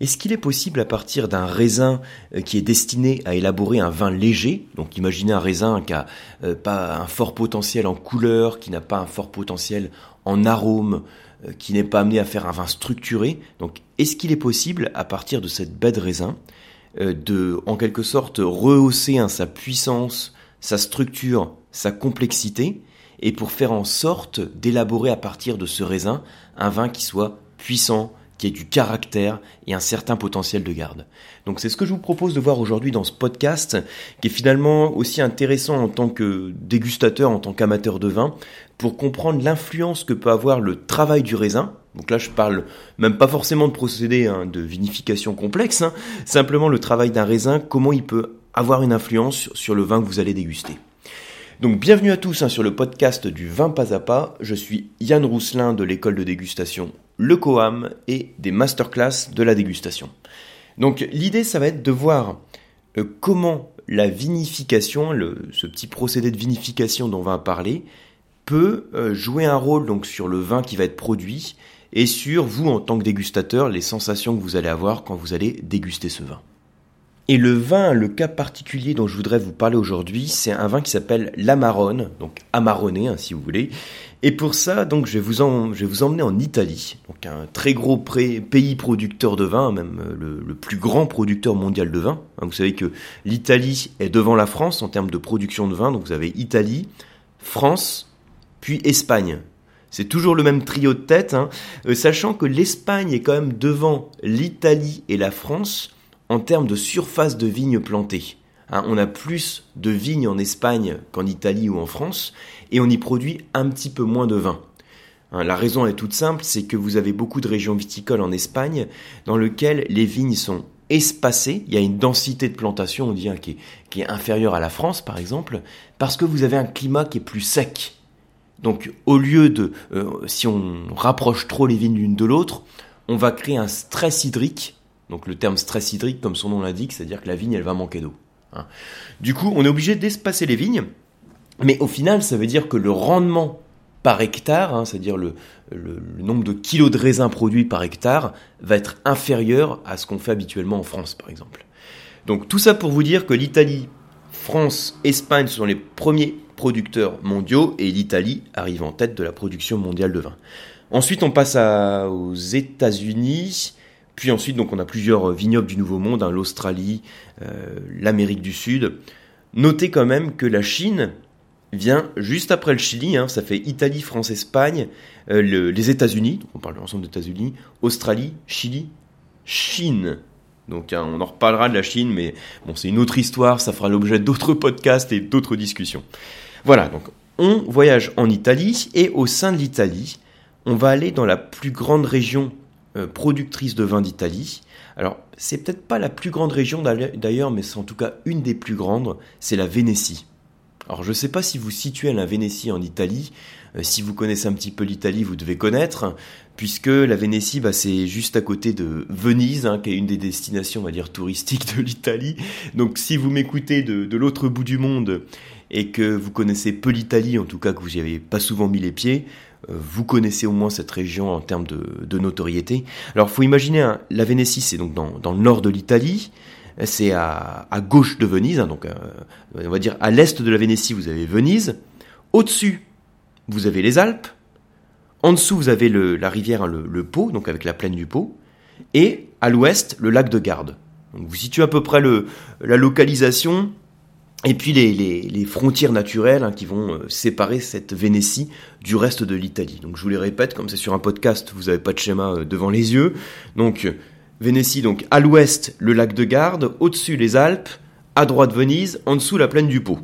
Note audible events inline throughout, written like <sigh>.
Est-ce qu'il est possible à partir d'un raisin euh, qui est destiné à élaborer un vin léger, donc imaginez un raisin qui n'a euh, pas un fort potentiel en couleur, qui n'a pas un fort potentiel en arôme, euh, qui n'est pas amené à faire un vin structuré, donc est-ce qu'il est possible à partir de cette baie de raisin de en quelque sorte rehausser sa puissance, sa structure, sa complexité, et pour faire en sorte d'élaborer à partir de ce raisin un vin qui soit puissant, qui ait du caractère et un certain potentiel de garde. Donc c'est ce que je vous propose de voir aujourd'hui dans ce podcast, qui est finalement aussi intéressant en tant que dégustateur, en tant qu'amateur de vin, pour comprendre l'influence que peut avoir le travail du raisin. Donc là je parle même pas forcément de procédé hein, de vinification complexe, hein, simplement le travail d'un raisin, comment il peut avoir une influence sur le vin que vous allez déguster. Donc bienvenue à tous hein, sur le podcast du vin pas à pas. Je suis Yann Rousselin de l'école de dégustation Le Coam et des masterclass de la dégustation. Donc l'idée ça va être de voir euh, comment la vinification, ce petit procédé de vinification dont on va parler, peut euh, jouer un rôle donc sur le vin qui va être produit et sur vous en tant que dégustateur, les sensations que vous allez avoir quand vous allez déguster ce vin. Et le vin, le cas particulier dont je voudrais vous parler aujourd'hui, c'est un vin qui s'appelle l'Amarone, donc Amarone hein, si vous voulez. Et pour ça, donc, je vais vous, emmener en Italie, donc un très gros pays producteur de vin, même euh, le, plus grand producteur mondial de vin. Hein, vous savez que l'Italie est devant la France en termes de production de vin, donc vous avez Italie, France, puis Espagne. C'est toujours le même trio de tête, hein, euh, sachant que l'Espagne est quand même devant l'Italie et la France en termes de surface de vignes plantées. Hein, on a plus de vignes en Espagne qu'en Italie ou en France, et on y produit un petit peu moins de vin. Hein, la raison est toute simple, c'est que vous avez beaucoup de régions viticoles en Espagne dans lesquelles les vignes sont espacées, il y a une densité de plantation, on dit, qui, est, inférieure à la France par exemple, parce que vous avez un climat qui est plus sec. Donc au lieu de, euh, si on rapproche trop les vignes l'une de l'autre, on va créer un stress hydrique donc le terme stress hydrique, comme son nom l'indique, c'est-à-dire que la vigne, elle va manquer d'eau. Hein. Du coup, on est obligé d'espacer les vignes, mais au final, ça veut dire que le rendement par hectare, hein, c'est-à-dire le, nombre de kilos de raisins produits par hectare, va être inférieur à ce qu'on fait habituellement en France, par exemple. Donc tout ça pour vous dire que l'Italie, France, Espagne sont les premiers producteurs mondiaux et l'Italie arrive en tête de la production mondiale de vin. Ensuite, on passe aux États-Unis. Puis ensuite, donc, on a plusieurs vignobles du Nouveau Monde, hein, l'Australie, euh, l'Amérique du Sud. Notez quand même que la Chine vient juste après le Chili, hein, ça fait Italie, France, Espagne, euh, les États-Unis, on parle de l'ensemble des États-Unis, Australie, Chili, Chine. Donc hein, on en reparlera de la Chine, mais bon, c'est une autre histoire, ça fera l'objet d'autres podcasts et d'autres discussions. Voilà, donc on voyage en Italie et au sein de l'Italie, on va aller dans la plus grande région euh, productrice de vin d'Italie. Alors, c'est peut-être pas la plus grande région d'ailleurs, mais c'est en tout cas une des plus grandes, c'est la Vénétie. Alors, je ne sais pas si vous situez la Vénétie en Italie. Euh, si vous connaissez un petit peu l'Italie, vous devez connaître, puisque la Vénétie, bah, c'est juste à côté de Venise, hein, qui est une des destinations, on va dire, touristiques de l'Italie. Donc, si vous m'écoutez de, de l'autre bout du monde et que vous connaissez peu l'Italie, en tout cas que vous n'y avez pas souvent mis les pieds, euh, vous connaissez au moins cette région en termes de, notoriété. Alors, faut imaginer, hein, la Vénétie, c'est donc dans, le nord de l'Italie, c'est à, gauche de Venise, hein, donc euh, on va dire à l'est de la Vénétie, vous avez Venise. Au-dessus, vous avez les Alpes. En dessous, vous avez la rivière, hein, le, Pô, donc avec la plaine du Pô. Et à l'ouest, le lac de Garde. Donc vous situez à peu près le, la localisation et puis les, frontières naturelles hein, qui vont euh, séparer cette Vénétie du reste de l'Italie. Donc je vous les répète, comme c'est sur un podcast, vous n'avez pas de schéma euh, devant les yeux. Donc Vénétie, donc à l'ouest le lac de Garde, au-dessus les Alpes, à droite Venise, en dessous la plaine du Pô.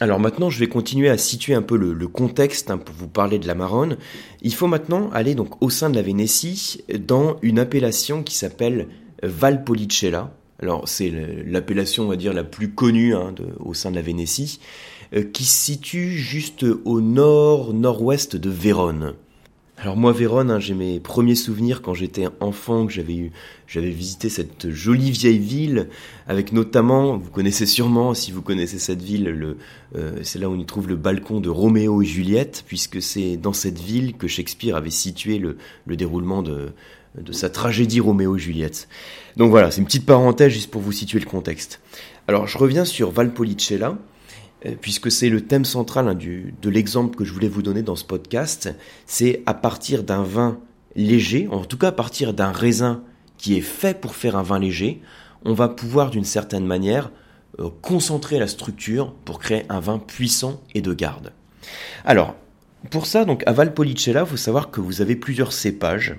Alors maintenant, je vais continuer à situer un peu le, contexte hein, pour vous parler de la Maronne. Il faut maintenant aller donc au sein de la Vénétie dans une appellation qui s'appelle Valpolicella. Alors c'est l'appellation, on va dire, la plus connue hein, au sein de la Vénétie, euh, qui se situe juste au nord-nord-ouest de Vérone. Alors moi, Vérone, hein, j'ai mes premiers souvenirs quand j'étais enfant, que j'avais eu, visité cette jolie vieille ville, avec notamment, vous connaissez sûrement, si vous connaissez cette ville, le, euh, c'est là où on y trouve le balcon de Roméo et Juliette, puisque c'est dans cette ville que Shakespeare avait situé le déroulement de, de sa tragédie Roméo et Juliette. Donc voilà, c'est une petite parenthèse juste pour vous situer le contexte. Alors je reviens sur Valpolicella, euh, puisque c'est le thème central hein, du, de l'exemple que je voulais vous donner dans ce podcast. C'est à partir d'un vin léger, en tout cas à partir d'un raisin qui est fait pour faire un vin léger, on va pouvoir d'une certaine manière euh, concentrer la structure pour créer un vin puissant et de garde. Alors, pour ça, donc à Valpolicella, il faut savoir que vous avez plusieurs cépages,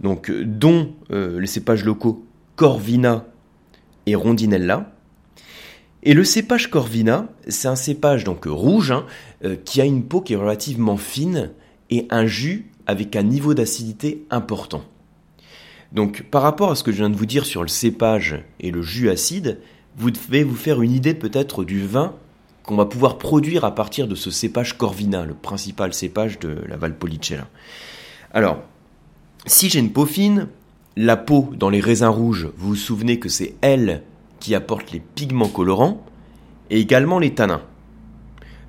donc euh, dont euh, les cépages locaux Corvina et Rondinella. Et le cépage Corvina, c'est un cépage donc rouge hein, qui a une peau qui est relativement fine et un jus avec un niveau d'acidité important. Donc par rapport à ce que je viens de vous dire sur le cépage et le jus acide, vous devez vous faire une idée peut-être du vin qu'on va pouvoir produire à partir de ce cépage Corvina, le principal cépage de la Valpolicella. Alors, si j'ai une peau fine, la peau dans les raisins rouges, vous vous souvenez que c'est elle qui apporte les pigments colorants et également les tanins.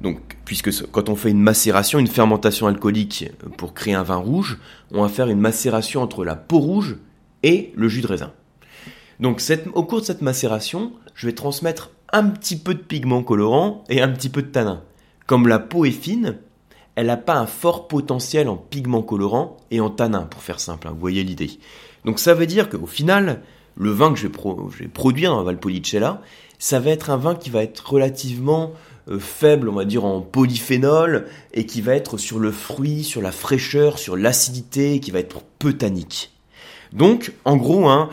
Donc, puisque quand on fait une macération, une fermentation alcoolique pour créer un vin rouge, on va faire une macération entre la peau rouge et le jus de raisin. Donc au cours de cette macération, je vais transmettre un petit peu de pigment colorant et un petit peu de tanin. Comme la peau est fine, elle n'a pas un fort potentiel en pigment colorant et en tanin, pour faire simple, hein, vous voyez l'idée. Donc ça veut dire qu'au final, le vin que je vais, produire dans Valpolicella, ça va être un vin qui va être relativement euh, faible, on va dire, en polyphénol, et qui va être sur le fruit, sur la fraîcheur, sur l'acidité, qui va être peu tannique. Donc, en gros, hein,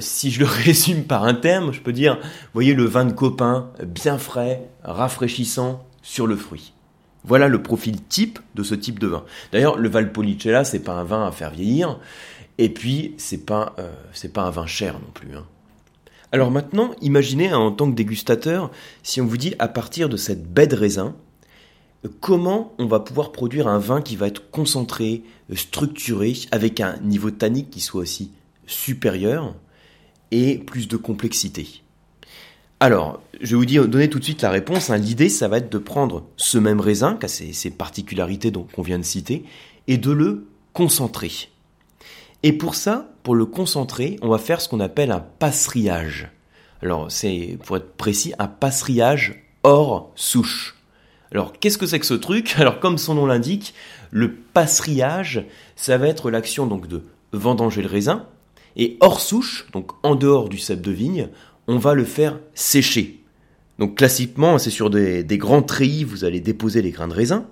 si je le <laughs> résume par un terme, je peux dire, voyez le vin de copain, bien frais, rafraîchissant, sur le fruit. Voilà le profil type de ce type de vin. D'ailleurs, le Valpolicella, c'est pas un vin à faire vieillir, et puis c'est pas euh, pas un vin cher non plus. Hein. Alors maintenant, imaginez hein, en tant que dégustateur, si on vous dit à partir de cette baie de raisin, comment on va pouvoir produire un vin qui va être concentré, structuré, avec un niveau tannique qui soit aussi supérieur et plus de complexité. Alors, je vais vous donner tout de suite la réponse. Hein. L'idée, ça va être de prendre ce même raisin, qui a ces, particularités qu'on vient de citer, et de le concentrer. Et pour ça, pour le concentrer, on va faire ce qu'on appelle un passeriage. Alors, c'est, pour être précis, un passeriage hors souche. Alors, qu'est-ce que c'est que ce truc? Alors, comme son nom l'indique, le passeriage, ça va être l'action donc de vendanger le raisin, et hors souche, donc en dehors du cep de vigne, on va le faire sécher. Donc classiquement, c'est sur des, grands treillis, vous allez déposer les grains de raisin,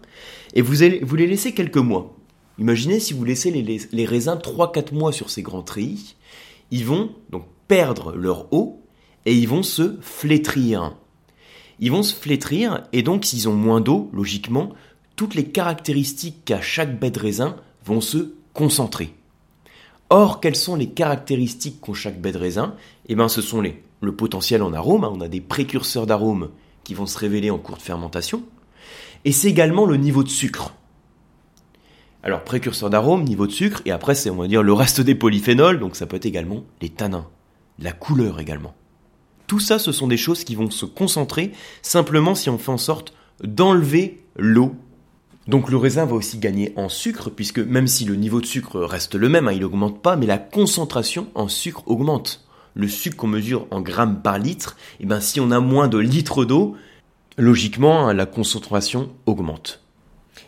et vous, les laissez quelques mois. Imaginez si vous laissez les, les raisins 3-4 mois sur ces grands treillis, ils vont donc perdre leur eau et ils vont se flétrir ils vont se flétrir et donc s'ils ont moins d'eau, logiquement, toutes les caractéristiques qu'a chaque baie de raisin vont se concentrer. Or, quelles sont les caractéristiques qu'ont chaque baie de raisin? Eh bien, ce sont les, le potentiel en arôme, hein. on a des précurseurs d'arômes qui vont se révéler en cours de fermentation, et c'est également le niveau de sucre. Alors, précurseur d'arôme, niveau de sucre, et après, c'est, on va dire, le reste des polyphénols, donc ça peut être également les tanins, la couleur également. Tout ça, ce sont des choses qui vont se concentrer simplement si on fait en sorte d'enlever l'eau. Donc le raisin va aussi gagner en sucre, puisque même si le niveau de sucre reste le même, hein, il n'augmente pas, mais la concentration en sucre augmente. Le sucre qu'on mesure en grammes par litre, et eh ben si on a moins de litres d'eau, logiquement, hein, la concentration augmente.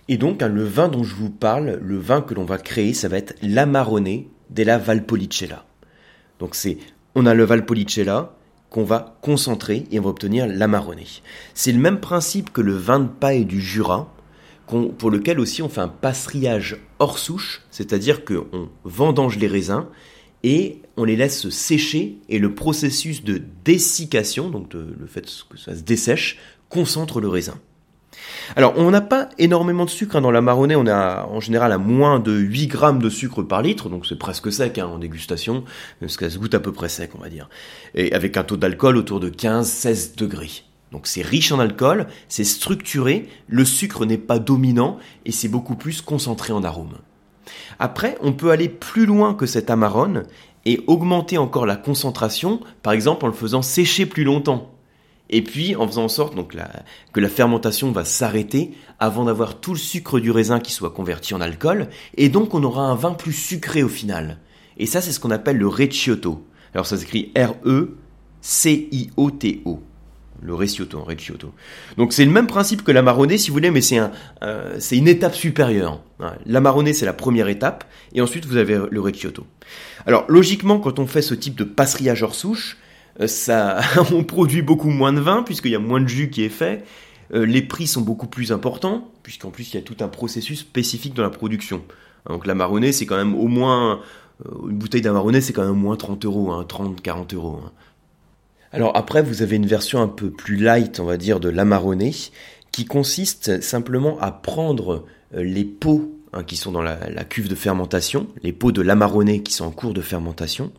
Et donc, hein, le vin dont je vous parle, le vin que l'on va créer, ça va être l'Amarone della Valpolicella. Donc c'est, on a le Valpolicella, qu'on va concentrer et on va obtenir l'amarronné. C'est le même principe que le vin de paille du Jura, pour lequel aussi on fait un passeriage hors souche, c'est-à-dire qu'on vendange les raisins et on les laisse sécher et le processus de dessiccation, donc le fait que ça se dessèche, concentre le raisin. Alors, on n'a pas énormément de sucre hein, dans la marronnée, on a en général à moins de 8 grammes de sucre par litre, donc c'est presque sec hein, en dégustation, parce qu'elle se goûte à peu près sec, on va dire. Et avec un taux d'alcool autour de 15-16 degrés. Donc c'est riche en alcool, c'est structuré, le sucre n'est pas dominant et c'est beaucoup plus concentré en arôme. Après, on peut aller plus loin que cette amarone et augmenter encore la concentration, par exemple en le faisant sécher plus longtemps et puis en faisant en sorte donc que la fermentation va s'arrêter avant d'avoir tout le sucre du raisin qui soit converti en alcool, et donc on aura un vin plus sucré au final. Et ça, c'est ce qu'on appelle le Recioto. Alors ça s'écrit R-E-C-I-O-T-O. Le Recioto, Recioto. Donc c'est le même principe que l'amarone, si vous voulez, mais c'est euh, une étape supérieure. L'amarone, c'est la première étape, et ensuite vous avez le Recioto. Alors logiquement, quand on fait ce type de passeriage hors souche, euh, ça, <laughs> on produit beaucoup moins de vin puisqu'il y a moins de jus qui est fait. Euh, les prix sont beaucoup plus importants puisqu'en plus il y a tout un processus spécifique dans la production. Donc la marronnée, c'est quand même au moins une bouteille d'amarronné, c'est quand même moins 30 euros, 30, hein, 40 euros. Hein. Alors après, vous avez une version un peu plus light, on va dire, de l'amarronné, qui consiste simplement à prendre les pots hein, qui sont dans la, cuve de fermentation, les pots de l'amarronné qui sont en cours de fermentation,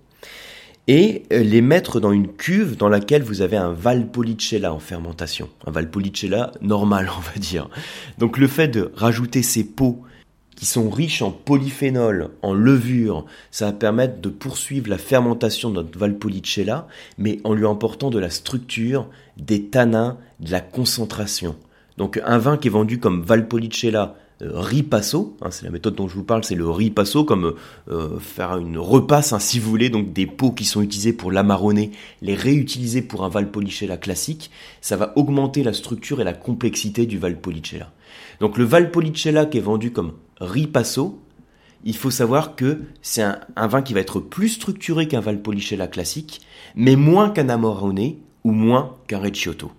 et euh, les mettre dans une cuve dans laquelle vous avez un Valpolicella en fermentation. Un Valpolicella normal, <laughs> on va dire. Donc le fait de rajouter ces pots qui sont riches en polyphénol, en levure, ça va permettre de poursuivre la fermentation de notre Valpolicella, mais en lui emportant de la structure, des tanins, de la concentration. Donc un vin qui est vendu comme Valpolicella euh, ripasso, hein, c'est la méthode dont je vous parle, c'est le ripasso, comme euh, faire une repasse, hein, si vous voulez, donc des pots qui sont utilisés pour l'amarronner, les réutiliser pour un Valpolicella classique, ça va augmenter la structure et la complexité du Valpolicella. Donc le Valpolicella qui est vendu comme ripasso, il faut savoir que c'est un, vin qui va être plus structuré qu'un Valpolicella classique, mais moins qu'un Amarone ou moins qu'un Recioto.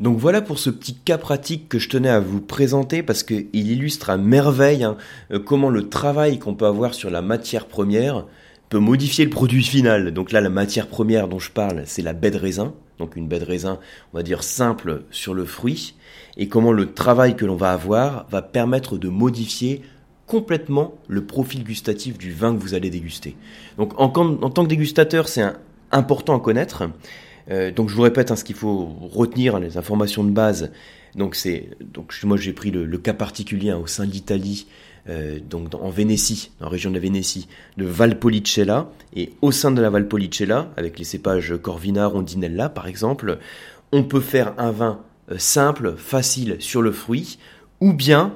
Donc voilà pour ce petit cas pratique que je tenais à vous présenter parce qu'il illustre à merveille hein, euh, comment le travail qu'on peut avoir sur la matière première peut modifier le produit final. Donc là, la matière première dont je parle, c'est la baie de raisin. Donc une baie de raisin, on va dire simple sur le fruit. Et comment le travail que l'on va avoir va permettre de modifier complètement le profil gustatif du vin que vous allez déguster. Donc en, en tant que dégustateur, c'est important à connaître. Euh, donc je vous répète hein, ce qu'il faut retenir, les informations de base. Donc c'est donc moi j'ai pris le, cas particulier hein, au sein d'Italie, euh, donc en Vénétie, en région de la Vénétie, de Valpolicella et au sein de la Valpolicella, avec les cépages Corvina, Rondinella par exemple, on peut faire un vin euh, simple, facile sur le fruit, ou bien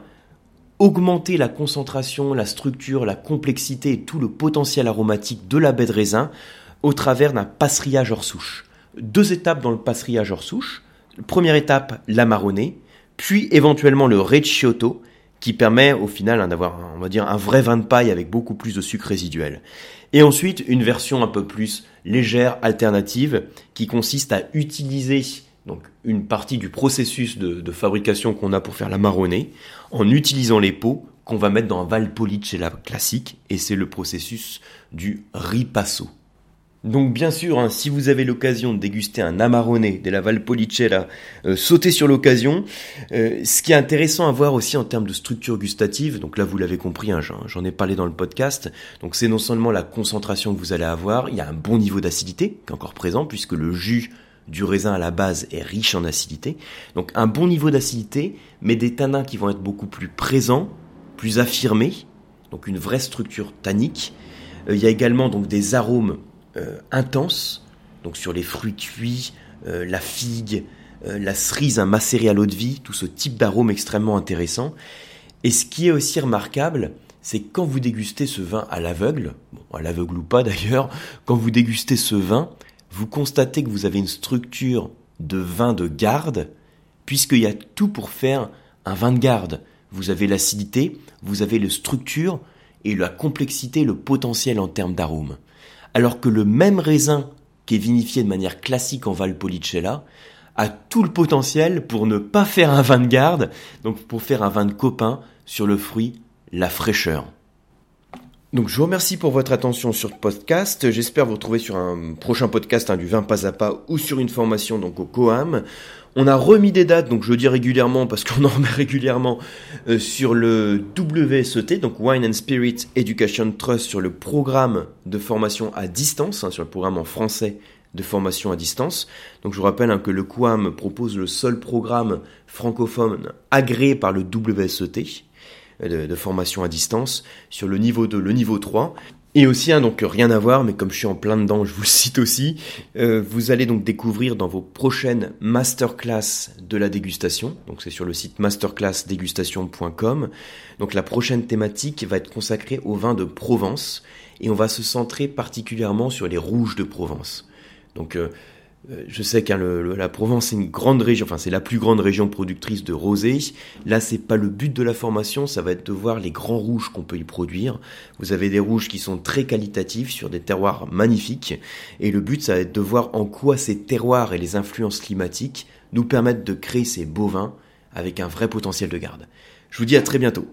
augmenter la concentration, la structure, la complexité et tout le potentiel aromatique de la baie de raisin au travers d'un passeriage hors souche deux étapes dans le passeriage hors souche. Première étape, l'amarone, puis éventuellement le recioto, qui permet au final hein, d'avoir, un vrai vin de paille avec beaucoup plus de sucre résiduel. Et ensuite, une version un peu plus légère, alternative, qui consiste à utiliser une partie du processus de, fabrication qu'on a pour faire la marronnée, en utilisant les pots qu'on va mettre dans un Valpolicella classique, et c'est le processus du ripasso. Donc bien sûr, hein, si vous avez l'occasion de déguster un Amarone de la Valpolicella, euh, sautez sur l'occasion. Euh, ce qui est intéressant à voir aussi en termes de structure gustative, donc là vous l'avez compris, hein, j'en ai parlé dans le podcast, donc c'est non seulement la concentration que vous allez avoir, il y a un bon niveau d'acidité qui est encore présent puisque le jus du raisin à la base est riche en acidité. Donc un bon niveau d'acidité, mais des tanins qui vont être beaucoup plus présents, plus affirmés, donc une vraie structure tannique. Euh, il y a également donc des arômes intense, donc sur les fruits cuits, euh, la figue, euh, la cerise, un macéré à l'eau de vie, tout ce type d'arôme extrêmement intéressant. Et ce qui est aussi remarquable, c'est quand vous dégustez ce vin à l'aveugle, bon, à l'aveugle ou pas d'ailleurs, quand vous dégustez ce vin, vous constatez que vous avez une structure de vin de garde, puisqu'il y a tout pour faire un vin de garde. Vous avez l'acidité, vous avez la structure et la complexité, le potentiel en termes d'arôme alors que le même raisin qui est vinifié de manière classique en Valpolicella a tout le potentiel pour ne pas faire un vin de garde, donc pour faire un vin de copain sur le fruit, la fraîcheur. Donc je vous remercie pour votre attention sur le podcast. J'espère vous retrouver sur un prochain podcast hein, du vin pas à pas ou sur une formation donc au Coam. On a remis des dates, donc je dis régulièrement parce qu'on <laughs> en remet régulièrement euh, sur le WSET, donc Wine and Spirit Education Trust, sur le programme de formation à distance, hein, sur le programme en français de formation à distance. Donc je vous rappelle hein, que le QAM propose le seul programme francophone agréé par le WSET euh, de, formation à distance sur le niveau 2, le niveau 3. Et aussi, hein, donc rien à voir, mais comme je suis en plein dedans, je vous le cite aussi, euh, vous allez donc découvrir dans vos prochaines masterclass de la dégustation, donc c'est sur le site masterclassdégustation.com, donc la prochaine thématique va être consacrée au vin de Provence, et on va se centrer particulièrement sur les rouges de Provence. Donc euh, je sais que la Provence c'est une grande région, enfin c'est la plus grande région productrice de rosé. Là c'est pas le but de la formation, ça va être de voir les grands rouges qu'on peut y produire. Vous avez des rouges qui sont très qualitatifs sur des terroirs magnifiques, et le but ça va être de voir en quoi ces terroirs et les influences climatiques nous permettent de créer ces beaux vins avec un vrai potentiel de garde. Je vous dis à très bientôt.